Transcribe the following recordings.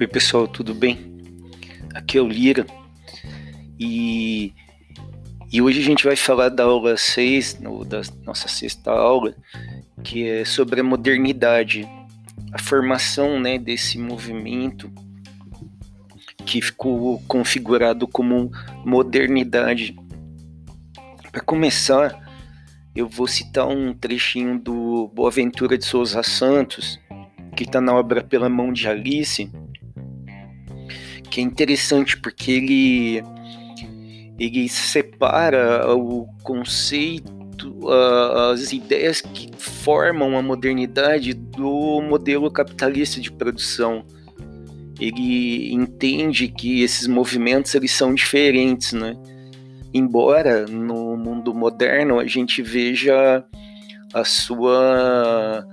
Oi pessoal, tudo bem? Aqui é o Lira e, e hoje a gente vai falar da aula 6, no, da nossa sexta aula, que é sobre a modernidade, a formação né, desse movimento que ficou configurado como modernidade. Para começar, eu vou citar um trechinho do Boaventura de Souza Santos, que está na obra Pela Mão de Alice, que é interessante porque ele ele separa o conceito, as ideias que formam a modernidade do modelo capitalista de produção. Ele entende que esses movimentos eles são diferentes, né? Embora no mundo moderno a gente veja a sua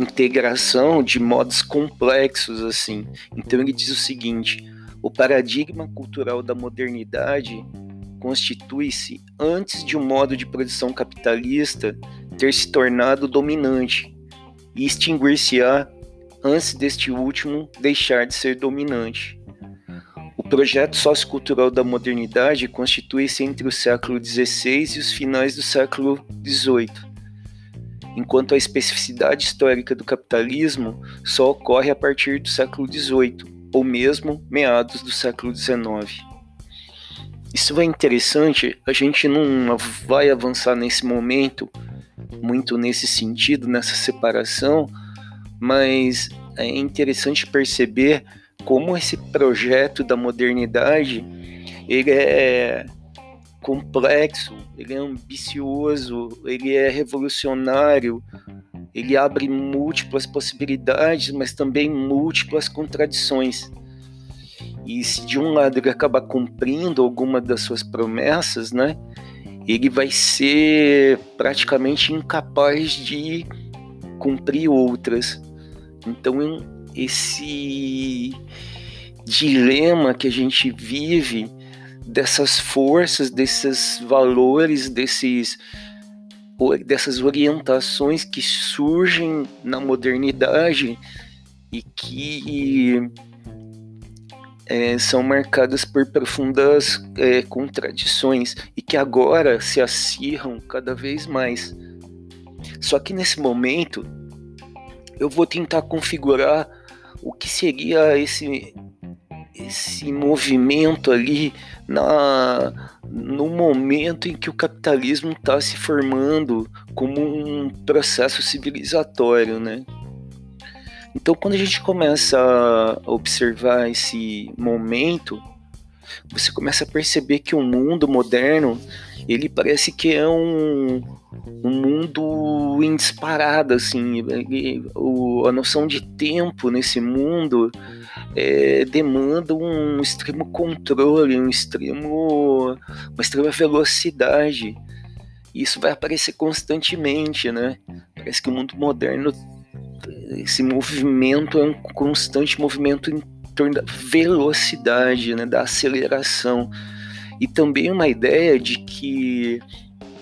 integração de modos complexos assim. Então ele diz o seguinte: o paradigma cultural da modernidade constitui-se antes de um modo de produção capitalista ter se tornado dominante e extinguir-se-á antes deste último deixar de ser dominante. O projeto sociocultural da modernidade constitui-se entre o século XVI e os finais do século XVIII enquanto a especificidade histórica do capitalismo só ocorre a partir do século XVIII, ou mesmo meados do século XIX. Isso é interessante, a gente não vai avançar nesse momento muito nesse sentido, nessa separação, mas é interessante perceber como esse projeto da modernidade ele é complexo, ele é ambicioso, ele é revolucionário, ele abre múltiplas possibilidades, mas também múltiplas contradições. E se de um lado ele acabar cumprindo alguma das suas promessas, né, ele vai ser praticamente incapaz de cumprir outras. Então esse dilema que a gente vive dessas forças, desses valores, desses dessas orientações que surgem na modernidade e que é, são marcadas por profundas é, contradições e que agora se acirram cada vez mais. Só que nesse momento eu vou tentar configurar o que seria esse esse movimento ali na, no momento em que o capitalismo está se formando como um processo civilizatório, né? Então, quando a gente começa a observar esse momento, você começa a perceber que o mundo moderno ele parece que é um, um mundo em disparada, assim, a noção de tempo nesse mundo é, demanda um extremo controle, um extremo, uma extrema velocidade. Isso vai aparecer constantemente, né? Parece que o mundo moderno, esse movimento é um constante movimento em torno da velocidade, né? Da aceleração e também uma ideia de que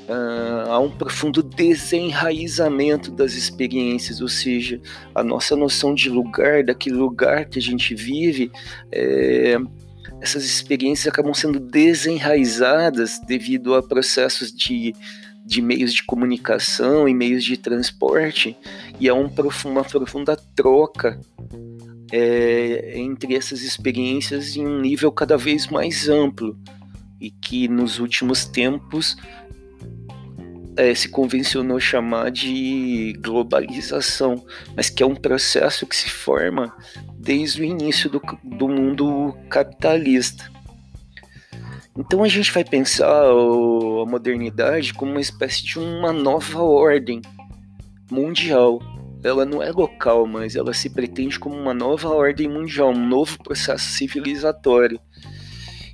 uh, há um profundo desenraizamento das experiências, ou seja, a nossa noção de lugar, daquele lugar que a gente vive, é, essas experiências acabam sendo desenraizadas devido a processos de, de meios de comunicação e meios de transporte, e há um uma profunda troca é, entre essas experiências em um nível cada vez mais amplo e que nos últimos tempos é, se convencionou chamar de globalização, mas que é um processo que se forma desde o início do, do mundo capitalista. Então a gente vai pensar a modernidade como uma espécie de uma nova ordem mundial. Ela não é local, mas ela se pretende como uma nova ordem mundial, um novo processo civilizatório.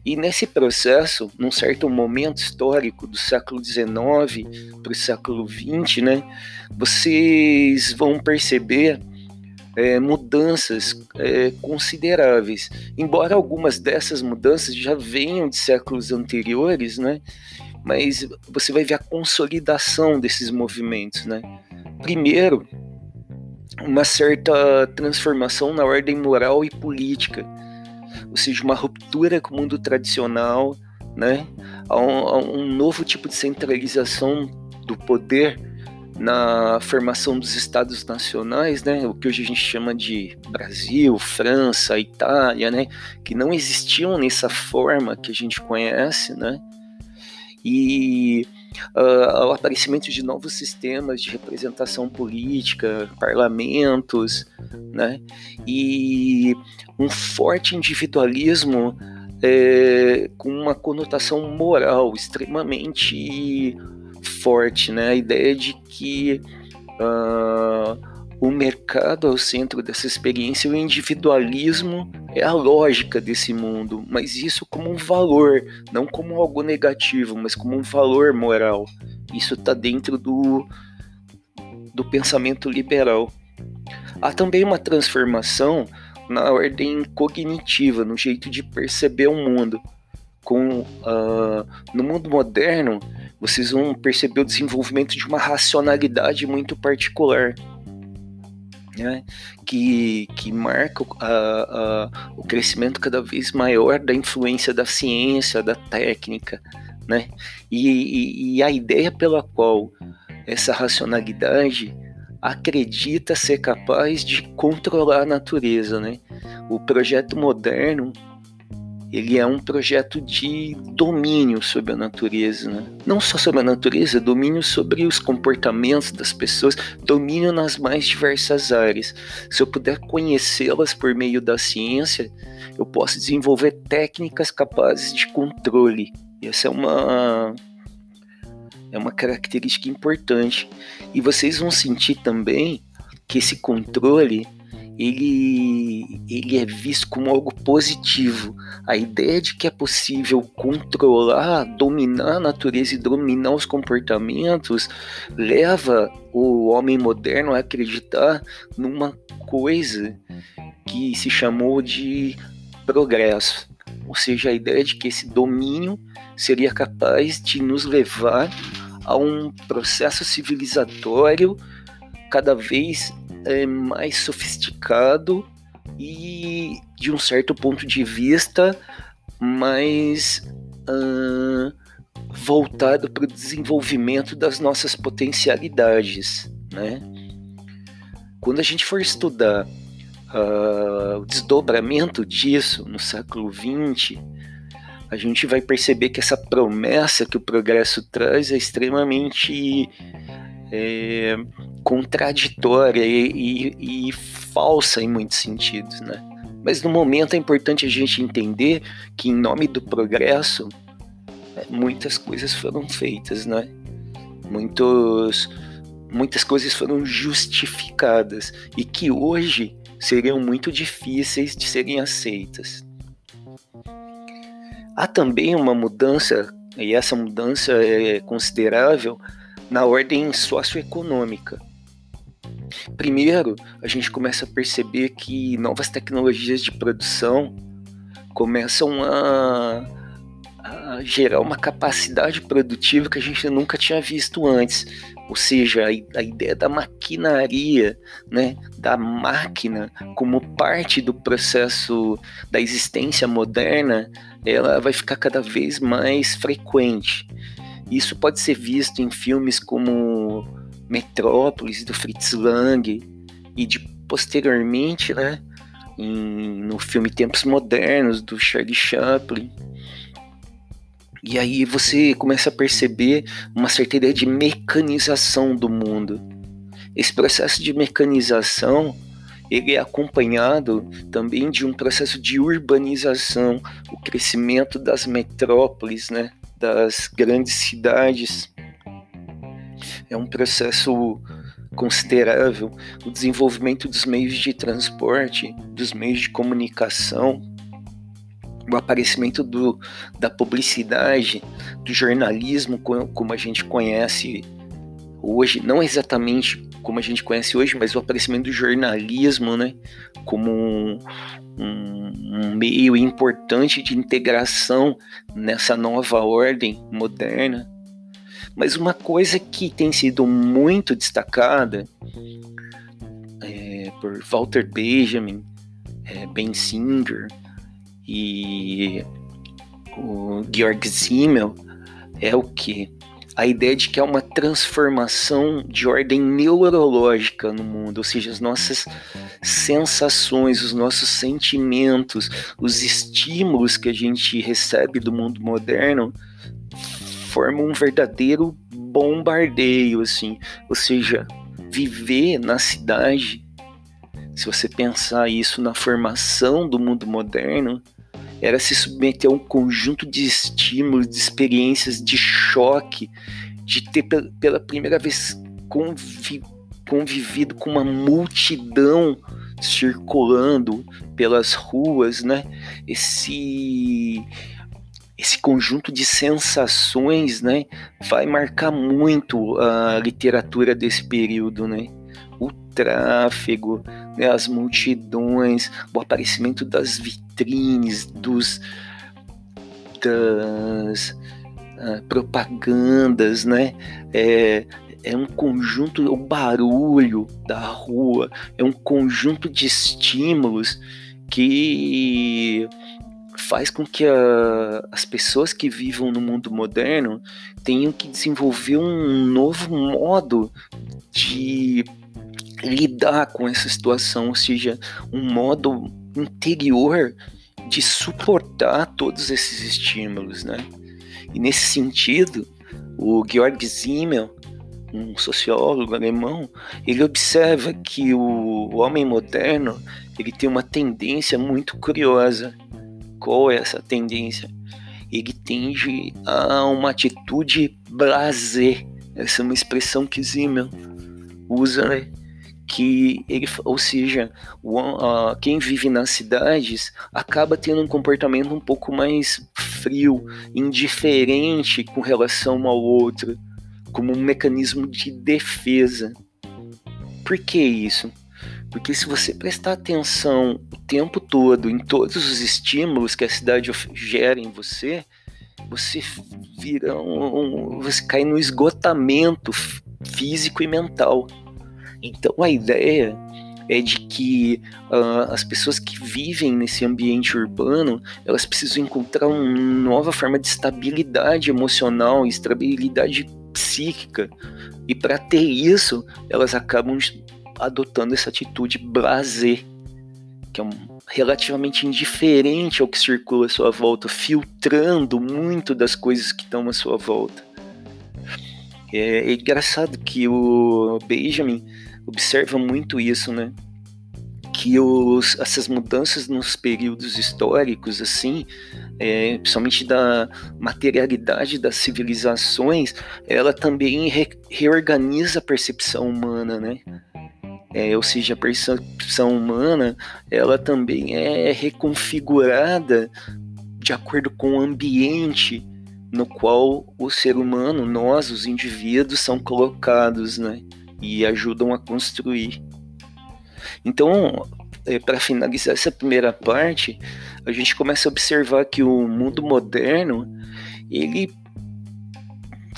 E nesse processo, num certo momento histórico do século XIX para o século XX, né, vocês vão perceber é, mudanças é, consideráveis. Embora algumas dessas mudanças já venham de séculos anteriores, né, mas você vai ver a consolidação desses movimentos. Né. Primeiro, uma certa transformação na ordem moral e política, ou seja, uma ruptura com o mundo tradicional, né? a um, a um novo tipo de centralização do poder na formação dos estados nacionais, né, o que hoje a gente chama de Brasil, França, Itália, né, que não existiam nessa forma que a gente conhece, né, e uh, o aparecimento de novos sistemas de representação política, parlamentos, né, e um forte individualismo é, com uma conotação moral extremamente forte, né, a ideia de que uh, o mercado é o centro dessa experiência, o individualismo é a lógica desse mundo, mas isso como um valor, não como algo negativo, mas como um valor moral. Isso está dentro do, do pensamento liberal. Há também uma transformação na ordem cognitiva, no jeito de perceber o mundo. Com, uh, no mundo moderno, vocês vão perceber o desenvolvimento de uma racionalidade muito particular né, que, que marca o crescimento cada vez maior da influência da ciência, da técnica, né, e, e, e a ideia pela qual essa racionalidade acredita ser capaz de controlar a natureza, né? O projeto moderno ele é um projeto de domínio sobre a natureza, né? não só sobre a natureza, domínio sobre os comportamentos das pessoas, domínio nas mais diversas áreas. Se eu puder conhecê-las por meio da ciência, eu posso desenvolver técnicas capazes de controle. E essa é uma é uma característica importante. E vocês vão sentir também que esse controle ele, ele é visto como algo positivo. A ideia de que é possível controlar, dominar a natureza e dominar os comportamentos leva o homem moderno a acreditar numa coisa que se chamou de progresso. Ou seja, a ideia de que esse domínio seria capaz de nos levar a um processo civilizatório cada vez é, mais sofisticado e, de um certo ponto de vista, mais uh, voltado para o desenvolvimento das nossas potencialidades, né? Quando a gente for estudar uh, o desdobramento disso no século XX, a gente vai perceber que essa promessa que o progresso traz é extremamente é, contraditória e, e, e falsa em muitos sentidos, né? Mas no momento é importante a gente entender que em nome do progresso é, muitas coisas foram feitas, né? Muitos, muitas coisas foram justificadas e que hoje seriam muito difíceis de serem aceitas. Há também uma mudança, e essa mudança é considerável, na ordem socioeconômica. Primeiro, a gente começa a perceber que novas tecnologias de produção começam a, a gerar uma capacidade produtiva que a gente nunca tinha visto antes. Ou seja, a, a, ideia da maquinaria, né, da máquina como parte do processo da existência moderna, ela vai ficar cada vez mais frequente. Isso pode ser visto em filmes como Metrópolis, do Fritz Lang, e de posteriormente, né, em, no filme Tempos Modernos, do Charlie Chaplin. E aí você começa a perceber uma certa ideia de mecanização do mundo. Esse processo de mecanização ele é acompanhado também de um processo de urbanização, o crescimento das metrópoles, né, das grandes cidades. É um processo considerável o desenvolvimento dos meios de transporte, dos meios de comunicação, o aparecimento do, da publicidade, do jornalismo como a gente conhece hoje, não exatamente como a gente conhece hoje, mas o aparecimento do jornalismo, né, como um, um, meio importante de integração nessa nova ordem moderna. Mas uma coisa que tem sido muito destacada é, por Walter Benjamin, é, Ben Singer e o Georg Simmel, é o que? A ideia de que há uma transformação de ordem neurológica no mundo, ou seja, as nossas sensações, os nossos sentimentos, os estímulos que a gente recebe do mundo moderno formam um verdadeiro bombardeio, assim. Ou seja, viver na cidade, se você pensar isso na formação do mundo moderno, era se submeter a um conjunto de estímulos, de experiências de choque, de ter pela primeira vez convi convivido com uma multidão circulando pelas ruas, né? Esse esse conjunto de sensações, né, vai marcar muito a literatura desse período, né? O tráfego, né, as multidões, o aparecimento das vitrines, dos das uh, propagandas, né? É, é um conjunto, o barulho da rua, é um conjunto de estímulos que faz com que a, as pessoas que vivam no mundo moderno tenham que desenvolver um novo modo de lidar com essa situação, ou seja, um modo interior de suportar todos esses estímulos, né? E nesse sentido, o Georg Simmel, um sociólogo alemão, ele observa que o homem moderno ele tem uma tendência muito curiosa qual é essa tendência? Ele tende a uma atitude blazer. Essa é uma expressão que Zimmel usa, né? Que ele, ou seja, o, uh, quem vive nas cidades acaba tendo um comportamento um pouco mais frio, indiferente com relação ao outro, como um mecanismo de defesa. Por que isso? Porque se você prestar atenção o tempo todo em todos os estímulos que a cidade gera em você, você vira um, você cai no esgotamento físico e mental. Então a ideia é de que uh, as pessoas que vivem nesse ambiente urbano elas precisam encontrar uma nova forma de estabilidade emocional, estabilidade psíquica e para ter isso elas acabam adotando essa atitude blazer, que é um, relativamente indiferente ao que circula à sua volta, filtrando muito das coisas que estão à sua volta. É, é engraçado que o Benjamin observa muito isso, né? que os, essas mudanças nos períodos históricos, assim, é, principalmente da materialidade das civilizações, ela também re, reorganiza a percepção humana, né? é, ou seja, a percepção humana, ela também é reconfigurada de acordo com o ambiente no qual o ser humano, nós, os indivíduos, são colocados, né? E ajudam a construir. Então, é, para finalizar essa primeira parte, a gente começa a observar que o mundo moderno, ele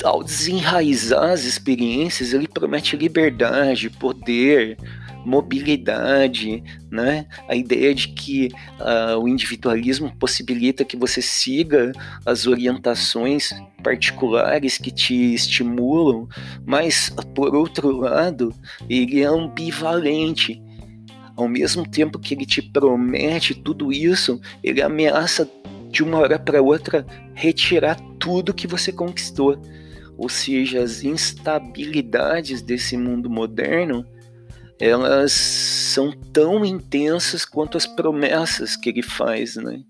ao desenraizar as experiências, ele promete liberdade, poder, mobilidade, né? A ideia de que uh, o individualismo possibilita que você siga as orientações particulares que te estimulam, mas por outro lado, ele é ambivalente. Ao mesmo tempo que ele te promete tudo isso, ele ameaça de uma hora para outra retirar tudo que você conquistou ou seja, as instabilidades desse mundo moderno, elas são tão intensas quanto as promessas que ele faz, né?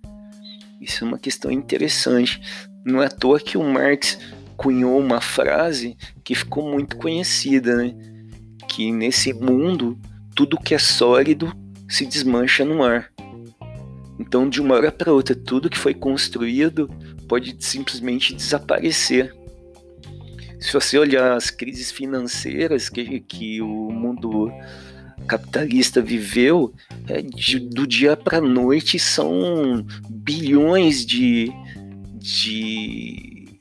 Isso é uma questão interessante. Não é à toa que o Marx cunhou uma frase que ficou muito conhecida, né? Que nesse mundo tudo que é sólido se desmancha no ar. Então, de uma hora para outra, tudo que foi construído pode simplesmente desaparecer. Se você olhar as crises financeiras que, que o mundo capitalista viveu, é, de, do dia para noite são bilhões de, de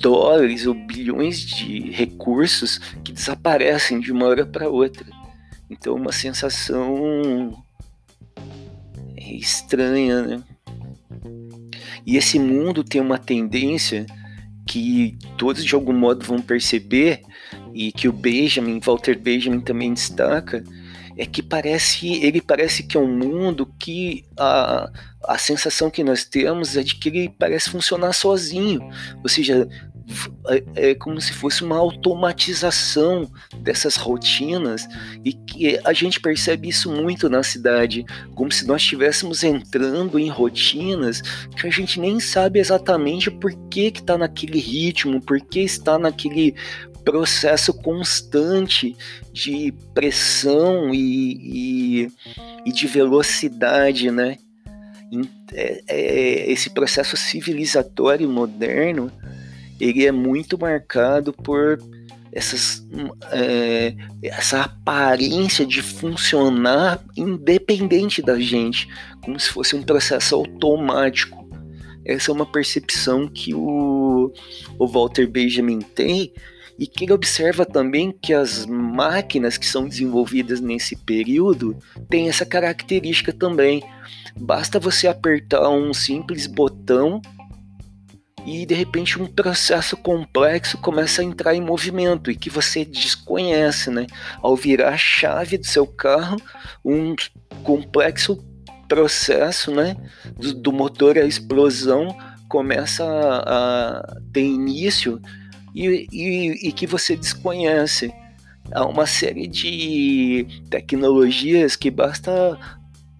dólares ou bilhões de recursos que desaparecem de uma hora para outra. Então, uma sensação estranha, né? E esse mundo tem uma tendência que todos de algum modo vão perceber e que o Benjamin, Walter Benjamin também destaca, é que parece, ele parece que é um mundo que a, a sensação que nós temos é de que ele parece funcionar sozinho, ou seja, é, é como se fosse uma automatização dessas rotinas e que a gente percebe isso muito na cidade, como se nós estivéssemos entrando em rotinas que a gente nem sabe exatamente por que está naquele ritmo, por que está naquele processo constante de pressão e, e, e de velocidade, né? É, é, esse processo civilizatório moderno ele é muito marcado por essas, é, essa aparência de funcionar independente da gente, como se fosse um processo automático. Essa é uma percepção que o, o Walter Benjamin tem e que ele observa também que as máquinas que são desenvolvidas nesse período têm essa característica também. Basta você apertar um simples botão e de repente um processo complexo começa a entrar em movimento e que você desconhece, né? Ao virar a chave do seu carro, um complexo processo, né, do, do motor à explosão começa a, a ter início e, e, e que você desconhece. Há uma série de tecnologias que basta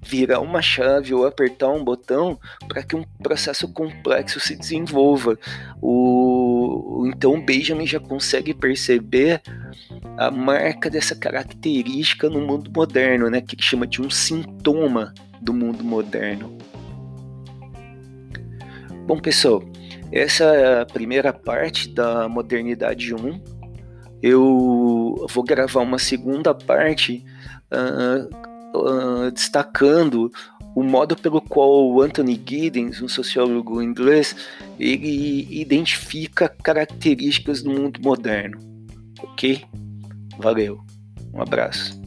virar uma chave ou apertar um botão para que um processo complexo se desenvolva. O, então Benjamin já consegue perceber a marca dessa característica no mundo moderno, né, que ele chama de um sintoma do mundo moderno. Bom, pessoal, essa é a primeira parte da Modernidade 1. Eu vou gravar uma segunda parte uh, uh, destacando o modo pelo qual Anthony Giddens, um sociólogo inglês, ele identifica características do mundo moderno. Ok? Valeu. Um abraço.